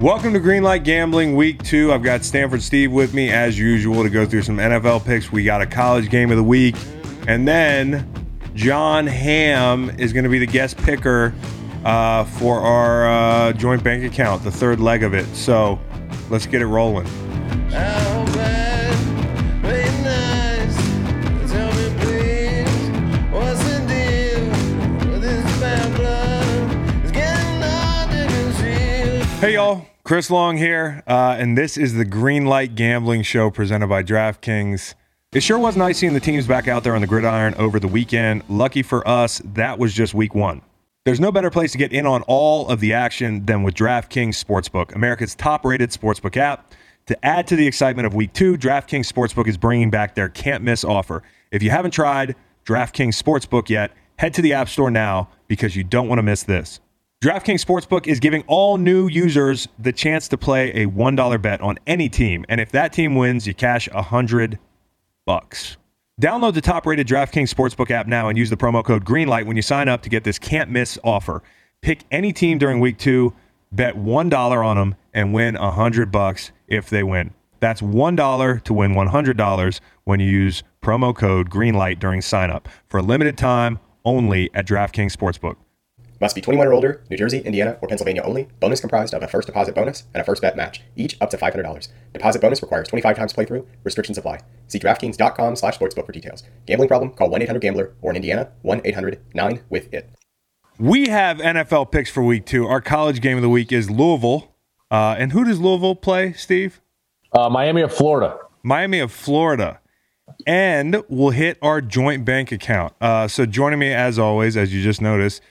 Welcome to Greenlight Gambling Week 2. I've got Stanford Steve with me as usual to go through some NFL picks. We got a college game of the week. And then Jon Hamm is going to be the guest picker uh, for our uh, joint bank account, the third leg of it. So let's get it rolling. Hey y'all, Chris Long here, uh, and this is the Green Light Gambling Show presented by DraftKings. It sure was nice seeing the teams back out there on the gridiron over the weekend. Lucky for us, that was just week one. There's no better place to get in on all of the action than with DraftKings Sportsbook, America's top rated sportsbook app. To add to the excitement of week two, DraftKings Sportsbook is bringing back their can't miss offer. If you haven't tried DraftKings Sportsbook yet, head to the App Store now because you don't want to miss this. DraftKings Sportsbook is giving all new users the chance to play a $1 bet on any team, and if that team wins, you cash 100 bucks. Download the top-rated DraftKings Sportsbook app now and use the promo code GREENLIGHT when you sign up to get this can't-miss offer. Pick any team during week 2, bet $1 on them and win 100 bucks if they win. That's $1 to win $100 when you use promo code GREENLIGHT during sign up for a limited time only at DraftKings Sportsbook. Must be 21 or older, New Jersey, Indiana, or Pennsylvania only. Bonus comprised of a first deposit bonus and a first bet match, each up to $500. Deposit bonus requires 25 times playthrough. Restrictions apply. See DraftKings.com slash sportsbook for details. Gambling problem? Call 1-800-GAMBLER or in Indiana, 1-800-9-WITH-IT. We have NFL picks for week two. Our college game of the week is Louisville. Uh, and who does Louisville play, Steve? Uh, Miami of Florida. Miami of Florida. And we'll hit our joint bank account. Uh, so joining me, as always, as you just noticed,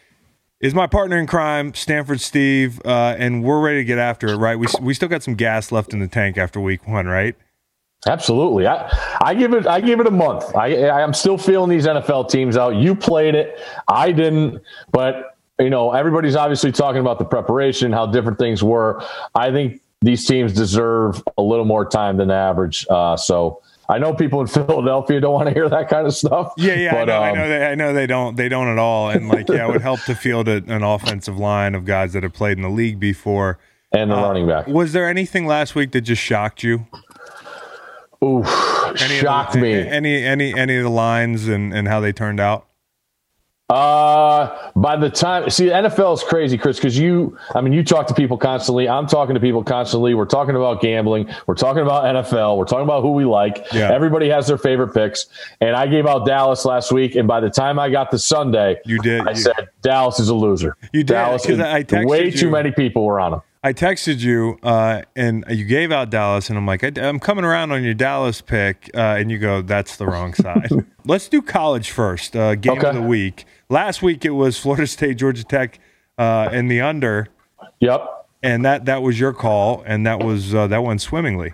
is my partner in crime, Stanford Steve, uh, and we're ready to get after it, right? We, we still got some gas left in the tank after week one, right? Absolutely. I, I give it I give it a month. I I'm still feeling these NFL teams out. You played it. I didn't, but you know, everybody's obviously talking about the preparation, how different things were. I think these teams deserve a little more time than average. Uh, so I know people in Philadelphia don't want to hear that kind of stuff. Yeah, yeah, but, I, know, um, I know. They, I know they don't. They don't at all. And like, yeah, it would help to field a, an offensive line of guys that have played in the league before. And the uh, running back. Was there anything last week that just shocked you? Ooh, shocked the, me. Any any any of the lines and and how they turned out? Uh, by the time, see, the NFL is crazy, Chris, because you, I mean, you talk to people constantly. I'm talking to people constantly. We're talking about gambling. We're talking about NFL. We're talking about who we like. Yeah. Everybody has their favorite picks. And I gave out Dallas last week. And by the time I got to Sunday, you did. I you, said Dallas is a loser. You did. Dallas is, I way you. too many people were on them. I texted you uh, and you gave out Dallas, and I'm like, I, am coming around on your Dallas pick, uh, and you go, that's the wrong side. Let's do college first. Uh, game okay. of the week. Last week it was Florida State, Georgia Tech, uh, in the under. Yep. And that that was your call, and that was uh, that went swimmingly.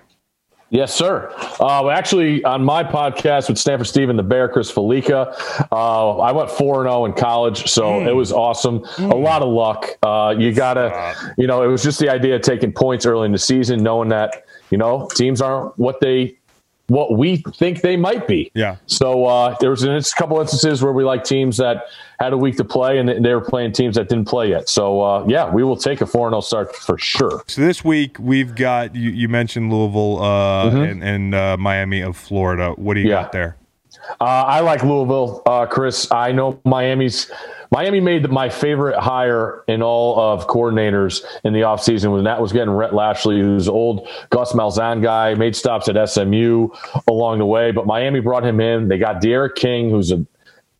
Yes, sir. Uh, actually, on my podcast with Stanford Steven, the Bear, Chris Fallica, uh, I went 4 and 0 in college, so mm. it was awesome. Mm. A lot of luck. Uh, you got to, you know, it was just the idea of taking points early in the season, knowing that, you know, teams aren't what they what we think they might be. Yeah. So uh, there was a couple instances where we like teams that had a week to play and they were playing teams that didn't play yet. So uh, yeah, we will take a 4 and zero start for sure. So this week we've got, you, you mentioned Louisville uh, mm-hmm. and, and uh, Miami of Florida. What do you yeah. got there? Uh, I like Louisville, uh, Chris. I know Miami's Miami made my favorite hire in all of coordinators in the offseason when that was getting Rhett Lashlee, who's old Gus Malzahn guy, made stops at SMU along the way. But Miami brought him in. They got D'Eriq King, who's a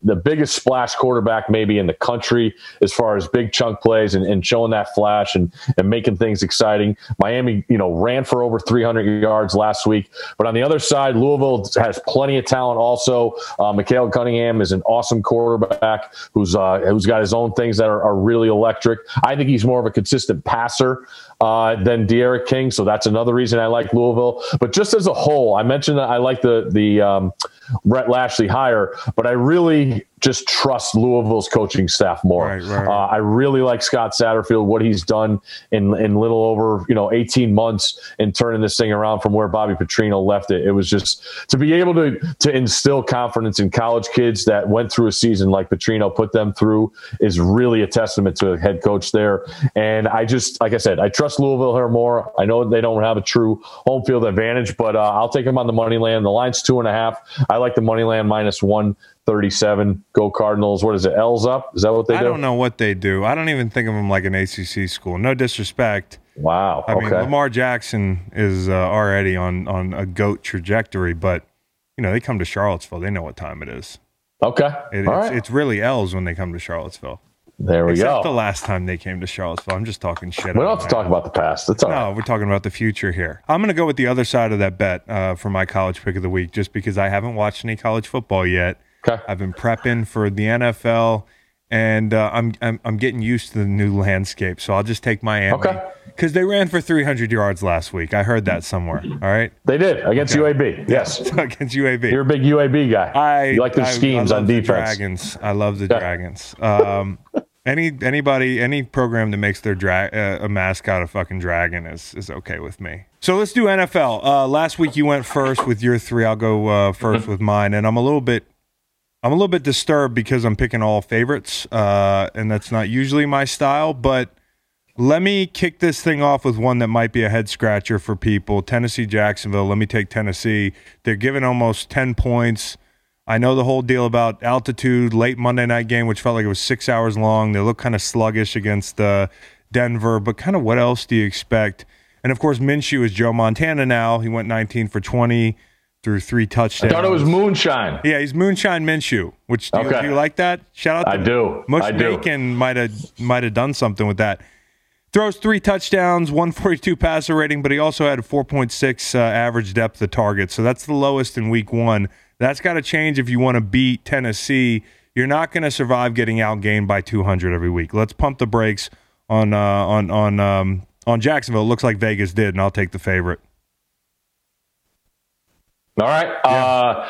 the biggest splash quarterback maybe in the country as far as big chunk plays and, and showing that flash and, and making things exciting. Miami, you know, ran for over 300 yards last week. But on the other side, Louisville has plenty of talent also. Uh, Malik Cunningham is an awesome quarterback who's uh, who's got his own things that are, are really electric. I think he's more of a consistent passer uh, than D'Eriq King. So that's another reason I like Louisville. But just as a whole, I mentioned that I like the the um, Rhett Lashlee hire, but I really just trust Louisville's coaching staff more. Right, right, right. Uh, I really like Scott Satterfield, what he's done in in little over you know 18 months in turning this thing around from where Bobby Petrino left it. It was just to be able to to instill confidence in college kids that went through a season like Petrino put them through is really a testament to a head coach there. And I just like I said, I trust Louisville here more. I know they don't have a true home field advantage, but uh, I'll take them on the money line. The line's two and a half. I like the money line minus one. 37. Go Cardinals. What is it? L's up? Is that what they I do? I don't know what they do. I don't even think of them like an ACC school. No disrespect. Wow. I okay. mean, Lamar Jackson is uh, already on on a goat trajectory, but you know they come to Charlottesville. They know what time it is. okay. It, it's, right. it's really L's when they come to Charlottesville. there we Except go. the last time they came to Charlottesville. I'm just talking shit. we don't have to now. talk about the past. It's all right. No, we're talking about the future here. I'm going to go with the other side of that bet uh, for my college pick of the week, just because I haven't watched any college football yet. Okay. I've been prepping for the NFL, and uh, I'm, I'm I'm getting used to the new landscape. So I'll just take Miami Okay. because they ran for 300 yards last week. I heard that somewhere. All right, They did against UAB. Yes. against UAB. You're a big UAB guy. I you like their I- schemes I on the defense. Dragons. I love the Yeah. Dragons. Um, any anybody any program that makes their dra- uh, a mascot a fucking dragon is is okay with me. So let's do NFL. Uh, last week you went first with your three. I'll go uh, first with mine, and I'm a little bit. I'm a little bit disturbed because I'm picking all favorites, uh, and that's not usually my style. But let me kick this thing off with one that might be a head scratcher for people. Tennessee, Jacksonville. Let me take Tennessee. They're giving almost 10 points. I know the whole deal about altitude, late Monday night game, which felt like it was six hours long. They look kind of sluggish against uh, Denver, but kind of what else do you expect? And of course, Minshew is Joe Montana now. He went 19 for 20 through three touchdowns. I thought it was moonshine. Yeah, he's Moonshine Minshew. Which do, you, do you like that? Shout out to I do. Mush I do. Bacon might have might have done something with that. Throws three touchdowns, 142 passer rating, but he also had a 4.6 uh, average depth of target. So that's the lowest in week one. That's got to change if you want to beat Tennessee. You're not going to survive getting outgained by 200 every week. Let's pump the brakes on uh, on on um, on Jacksonville. It looks like Vegas did, and I'll take the favorite. All right. Uh,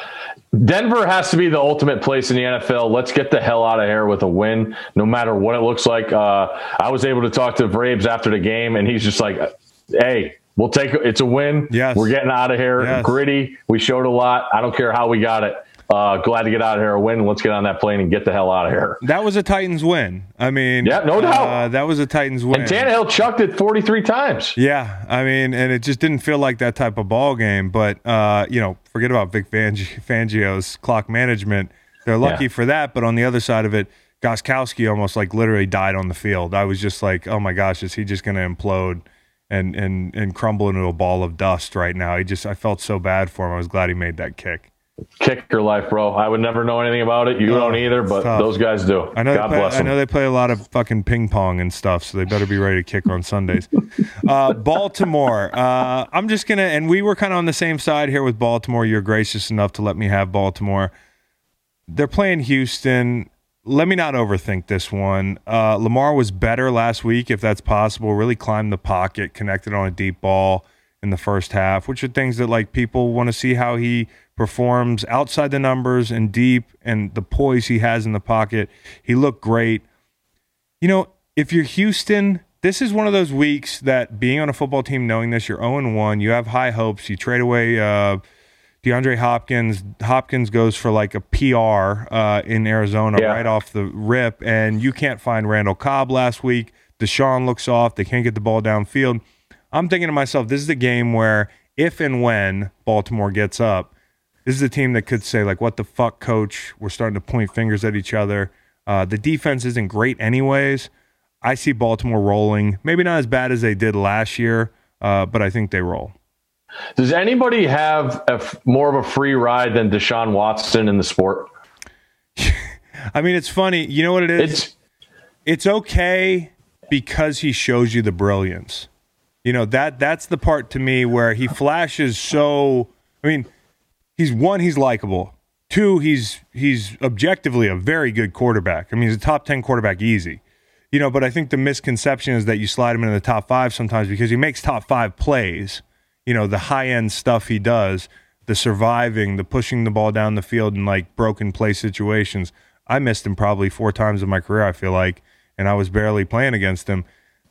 Denver has to be the ultimate place in the NFL. Let's get the hell out of here with a win, no matter what it looks like. Uh, I was able to talk to Vrabes after the game, and he's just like, "Hey, we'll take. It's a win. Yes. We're getting out of here. Yes. Gritty. We showed a lot. I don't care how we got it. Uh, glad to get out of here a win. Let's get on that plane and get the hell out of here." That was a Titans win. I mean, Yeah, no doubt. uh, that was a Titans win. And Tannehill chucked it 43 times. Yeah, I mean, and it just didn't feel like that type of ball game. But uh, you know, forget about Vic Fangi- Fangio's clock management. They're lucky Yeah. for that. But on the other side of it, Gostkowski almost like literally died on the field. I was just like, oh my gosh, is he just going to implode and and and crumble into a ball of dust right now? He just, I felt so bad for him. I was glad he made that kick. Kicker life, bro. I would never know anything about it. You don't either, but tough. those guys do. I know. God play, bless I know they play a lot of fucking ping pong and stuff, so they better be ready to kick on Sundays. Uh, Baltimore. Uh, I'm just gonna, and we were kind of on the same side here with Baltimore. You're gracious enough to let me have Baltimore. They're playing Houston. Let me not overthink this one. Uh, Lamar was better last week, if that's possible. Really climbed the pocket, connected on a deep ball in the first half, which are things that like people want to see how he performs outside the numbers and deep and the poise he has in the pocket. He looked great. You know, if you're Houston, this is one of those weeks that being on a football team, knowing this, you're 0 1, you have high hopes, you trade away uh, DeAndre Hopkins. Hopkins goes for like a PR uh, in Arizona Yeah. right off the rip, and you can't find Randall Cobb last week. Deshaun looks off. They can't get the ball downfield. I'm thinking to myself, this is the game where if and when Baltimore gets up, this is a team that could say, like, what the fuck, coach? We're starting to point fingers at each other. Uh, the defense isn't great, anyways. I see Baltimore rolling. Maybe not as bad as they did last year, uh, but I think they roll. Does anybody have a f- more of a free ride than Deshaun Watson in the sport? I mean, it's funny. You know what it is? It's it's okay because he shows you the brilliance. You know that that's the part to me where he flashes so. I mean, he's one, he's likable. Two, he's he's objectively a very good quarterback. I mean, he's a top ten quarterback easy. You know, but I think the misconception is that you slide him into the top five sometimes because he makes top five plays. You know, the high end stuff he does, the surviving, the pushing the ball down the field in like broken play situations. I missed him probably four times in my career. I feel like, and I was barely playing against him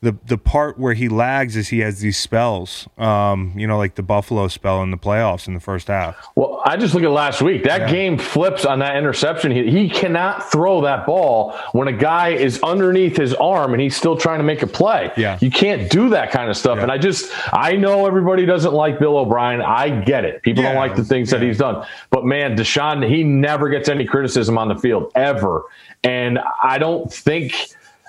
the the part where he lags is he has these spells, um, you know, like the Buffalo spell in the playoffs in the first half. Well, I just look at last week. That yeah. game flips on that interception. He, he cannot throw that ball when a guy is underneath his arm and he's still trying to make a play. Yeah, you can't do that kind of stuff. Yeah. And I just I know everybody doesn't like Bill O'Brien. I get it. People yeah. don't like the things that he's done. But man, Deshaun, he never gets any criticism on the field ever. And I don't think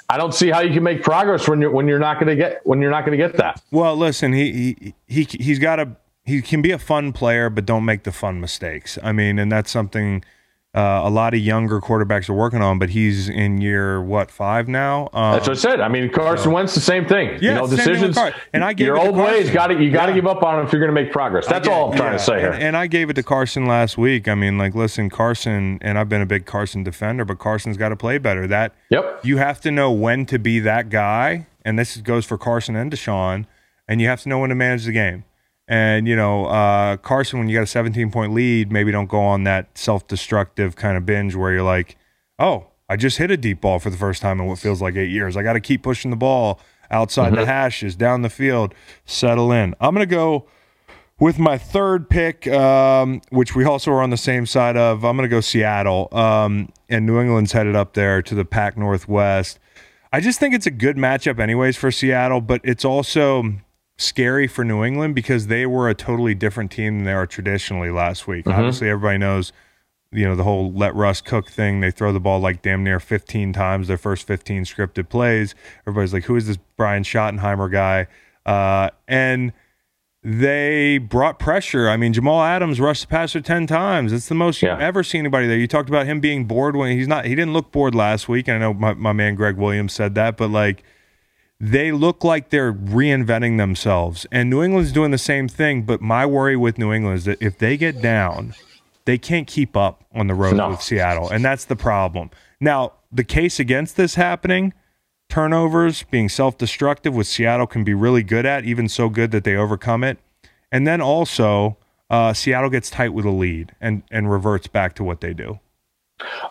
I don't see how you can make progress when you're when you're not going to get when you're not going to get that. Well, listen, he he he he's got a he can be a fun player, but don't make the fun mistakes. I mean, and that's something uh, a lot of younger quarterbacks are working on, but he's in year what five now. Um, That's what I said. I mean, Carson so, Wentz the same thing. Yeah, you know, decisions. And I gave your old ways got to you got to yeah. give up on them if you're going to make progress. That's all I'm trying yeah. to say here. And, and, I gave it to Carson last week. I mean, like, listen, Carson, and I've been a big Carson defender, but Carson's got to play better. That yep. You have to know when to be that guy, and this goes for Carson and Deshaun, and you have to know when to manage the game. And, you know, uh, Carson, when you got a 17 point lead, maybe don't go on that self destructive kind of binge where you're like, oh, I just hit a deep ball for the first time in what feels like eight years. I got to keep pushing the ball outside mm-hmm. the hashes, down the field, settle in. I'm going to go with my third pick, um, which we also are on the same side of. I'm going to go Seattle. Um, and New England's headed up there to the Pac Northwest. I just think it's a good matchup, anyways, for Seattle, but it's also scary for New England because they were a totally different team than they are traditionally last week. Mm-hmm. Obviously, everybody knows, you know, the whole let Russ cook thing. They throw the ball like damn near 15 times their first 15 scripted plays. Everybody's like, who is this Brian Schottenheimer guy? Uh, and they brought pressure. I mean, Jamal Adams rushed the passer 10 times. It's the most yeah. you've ever seen anybody there. You talked about him being bored when he's not, he didn't look bored last week. And I know my, my man Gregg Williams said that, but like, they look like they're reinventing themselves. And New England's doing the same thing. But my worry with New England is that if they get down, they can't keep up on the road no. with Seattle. And that's the problem. Now, the case against this happening, turnovers, being self destructive, with Seattle can be really good at, even so good that they overcome it. And then also, uh, Seattle gets tight with a lead and, and reverts back to what they do.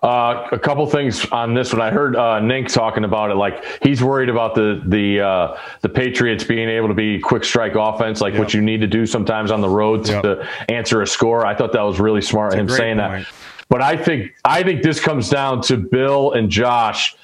Uh, a couple things on this one. I heard uh, Nink talking about it. Like he's worried about the the uh, the Patriots being able to be quick strike offense, like yep. what you need to do sometimes on the road to, yep. to answer a score. I thought that was really smart. Him saying point. that. But I think I think this comes down to Bill and Josh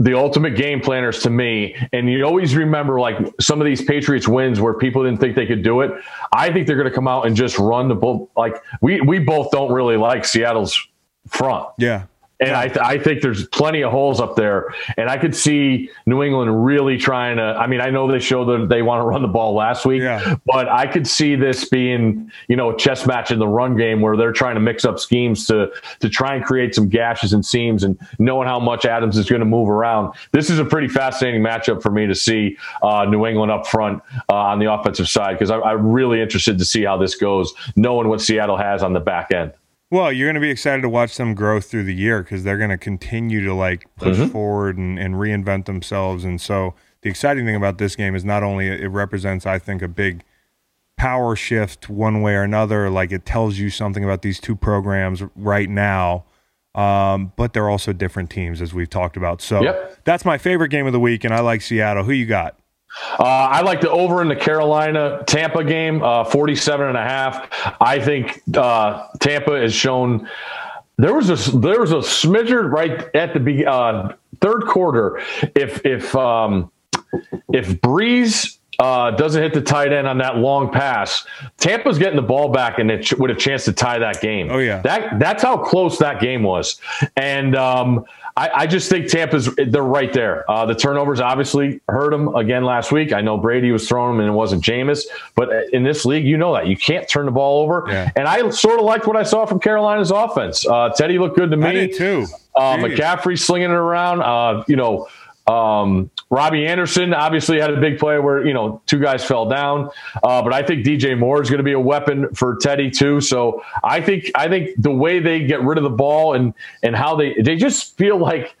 the ultimate game planners to me. And you always remember like some of these Patriots wins where people didn't think they could do it. I think they're going to come out and just run the ball. Like we we both don't really like Seattle's front. Yeah. And I, th- I think there's plenty of holes up there. And I could see New England really trying to. I mean, I know they showed that they want to run the ball last week, yeah. but I could see this being, you know, a chess match in the run game where they're trying to mix up schemes to to try and create some gashes and seams and knowing how much Adams is going to move around. This is a pretty fascinating matchup for me to see uh, New England up front uh, on the offensive side because I'm really interested to see how this goes, knowing what Seattle has on the back end. Well, you're going to be excited to watch them grow through the year because they're going to continue to like push mm-hmm. forward and, and reinvent themselves. And so the exciting thing about this game is not only it represents, I think, a big power shift one way or another, like it tells you something about these two programs right now. Um, but they're also different teams, as we've talked about. So yep. that's my favorite game of the week, and I like Seattle. Who you got? Uh, I like the over in the Carolina Tampa game, uh, 47 and a half. I think uh, Tampa has shown there was a there was a smidger right at the uh, third quarter. If if um, if Brees uh, doesn't hit the tight end on that long pass, Tampa's getting the ball back and it with a chance to tie that game. Oh yeah, that that's how close that game was, and. Um, I, I, just think Tampa's they're right there. Uh, the turnovers obviously hurt them again last week. I know Brady was throwing them and it wasn't Jameis, but in this league, you know that you can't turn the ball over. Yeah. And I sort of liked what I saw from Carolina's offense. Uh, Teddy looked good to me. Too. Uh, McCaffrey slinging it around. Uh, you know. Um, Robbie Anderson obviously had a big play where you know two guys fell down, uh, but I think DJ Moore is going to be a weapon for Teddy too. So I think I think the way they get rid of the ball and and how they they just feel like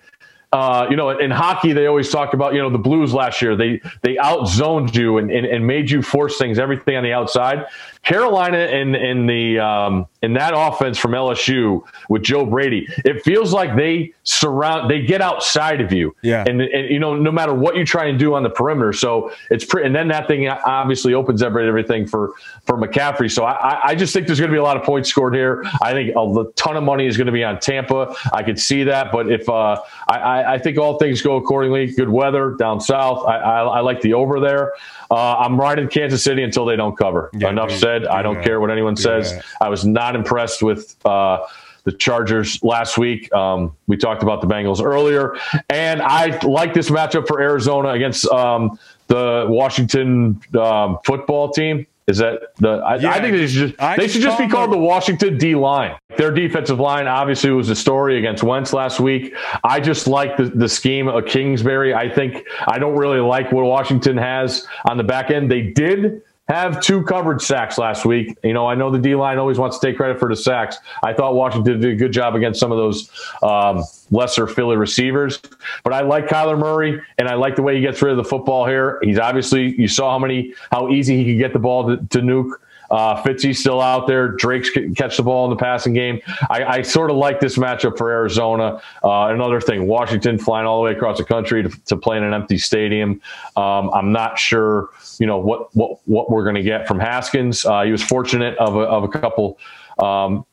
uh, you know, in hockey, they always talk about, you know, the Blues last year. They they outzoned you and, and, and made you force things, everything on the outside. Carolina in in the um, in that offense from LSU with Joe Brady, it feels like they surround, they get outside of you, yeah. And, and you know, no matter what you try and do on the perimeter, so it's pretty. And then that thing obviously opens up everything for for McCaffrey. So I, I just think there's going to be a lot of points scored here. I think a ton of money is going to be on Tampa. I could see that, but if uh, I, I think all things go accordingly, good weather down south. I, I, I like the over there. Uh, I'm riding Kansas City until they don't cover. Yeah, Enough dude, said. I don't care what anyone says. I was not impressed with. Uh, the Chargers last week. Um, we talked about the Bengals earlier, and I like this matchup for Arizona against um, the Washington um, football team. Is that the? I, yeah, I think they should just, they should just be called the Washington D line. Their defensive line obviously was a story against Wentz last week. I just like the, the scheme of Kingsbury. I think I don't really like what Washington has on the back end. They did have two coverage sacks last week. You know, I know the D line always wants to take credit for the sacks. I thought Washington did a good job against some of those um, lesser Philly receivers. But I like Kyler Murray, and I like the way he gets rid of the football here. He's obviously you saw how many how easy he could get the ball to, to Nuk. Uh, Fitzy's still out there. Drake's catch the ball in the passing game. I, I sort of like this matchup for Arizona. Uh, another thing, Washington flying all the way across the country to, to play in an empty stadium. Um, I'm not sure, you know, what what what we're going to get from Haskins. Uh, he was fortunate of a, of a couple. Um,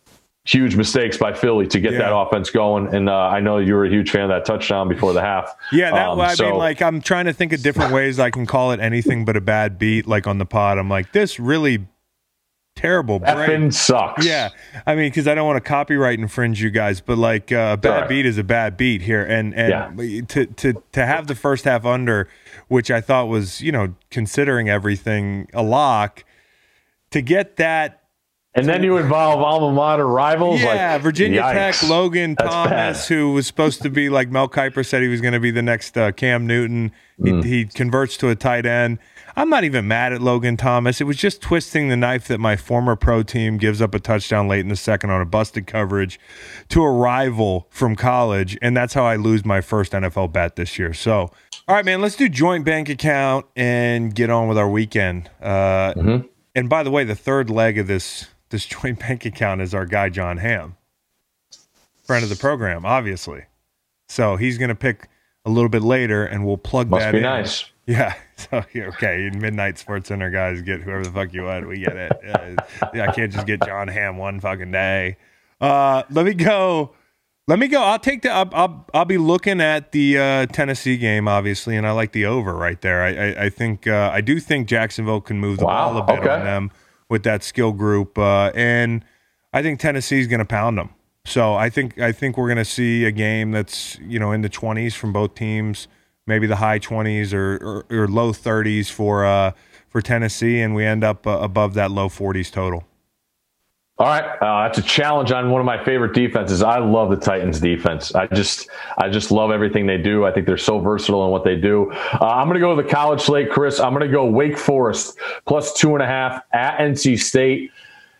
huge mistakes by Philly to get yeah. that offense going. And uh, I know you were a huge fan of that touchdown before the half. Yeah, that, um, I so, mean, like I'm trying to think of different ways I can call it anything but a bad beat. Like on the pod, I'm like, this really terrible. Effing sucks. Yeah, I mean, because I don't want to copyright infringe you guys, but like uh, a bad sure. beat is a bad beat here, and and yeah. to to to have the first half under, which I thought was you know considering everything a lock, to get that. And then you involve alma mater rivals. Yeah, like, Virginia yikes. Tech, Logan That's Thomas, bad. who was supposed to be like Mel Kiper said he was going to be the next uh, Cam Newton. Mm. He, he converts to a tight end. I'm not even mad at Logan Thomas. It was just twisting the knife that my former pro team gives up a touchdown late in the second on a busted coverage to a rival from college. And that's how I lose my first NFL bet this year. So, all right, man, let's do joint bank account and get on with our weekend. Uh, mm-hmm. And by the way, the third leg of this this joint bank account is our guy Jon Hamm, friend of the program, obviously. So he's going to pick a little bit later, and we'll plug Must that Must be in. nice. Yeah. So okay, midnight sports center guys get whoever the fuck you want. We get it. Yeah, I can't just get Jon Hamm one fucking day. Uh, let me go. Let me go. I'll take the. I'll. I'll, I'll be looking at the uh, Tennessee game, obviously, and I like the over right there. I. I, I think. Uh, I do think Jacksonville can move the wow, ball a bit okay. on them with that skill group, uh, and I think Tennessee's going to pound them. So I think. I think we're going to see a game that's you know in the twenties from both teams maybe the high 20s or, or, or low 30s for uh, for Tennessee, and we end up uh, above that low 40s total. All right, uh, that's a challenge on one of my favorite defenses. I love the Titans defense. I just, I just love everything they do. I think they're so versatile in what they do. Uh, I'm going to go with the college slate, Chris. I'm going to go Wake Forest plus two and a half at NC State.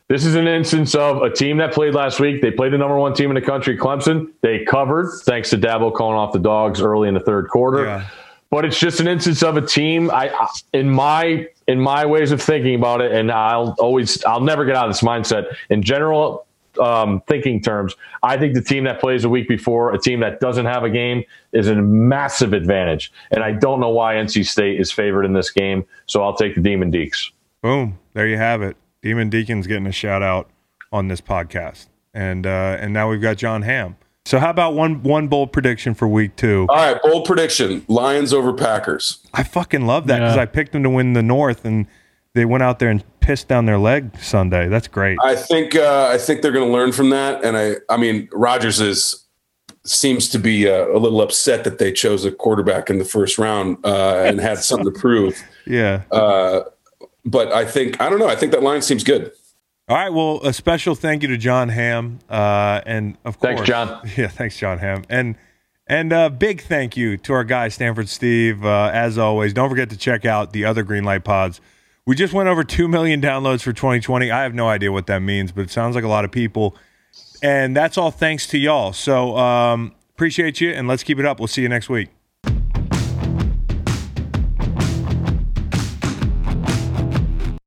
This is an instance of a team that played last week. They played the number one team in the country, Clemson. They covered thanks to Dabo calling off the dogs early in the third quarter. Yeah. But it's just an instance of a team. I, in my in my ways of thinking about it, and I'll always I'll never get out of this mindset. In general, um, thinking terms, I think the team that plays a week before a team that doesn't have a game is a massive advantage. And I don't know why NC State is favored in this game, so I'll take the Demon Deacs. Boom! There you have it. Demon Deacon's getting a shout out on this podcast, and uh, and now we've got Jon Hamm. So how about one one bold prediction for week two? All right, bold prediction: Lions over Packers. I fucking love that because yeah. I picked them to win the North, and they went out there and pissed down their leg Sunday. That's great. I think uh, I think they're going to learn from that, and I I mean Rodgers is seems to be uh, a little upset that they chose a quarterback in the first round uh, and had something to prove. Yeah. Uh, but I think I don't know. I think that line seems good. All right. Well, a special thank you to Jon Hamm, uh, and of course, thanks, John. Yeah, thanks, Jon Hamm, and and a uh, big thank you to our guy Stanford Steve. Uh, as always, don't forget to check out the other Greenlight pods. We just went over two million downloads for 2020. I have no idea what that means, but it sounds like a lot of people, and that's all thanks to y'all. So um, Appreciate you, and let's keep it up. We'll see you next week.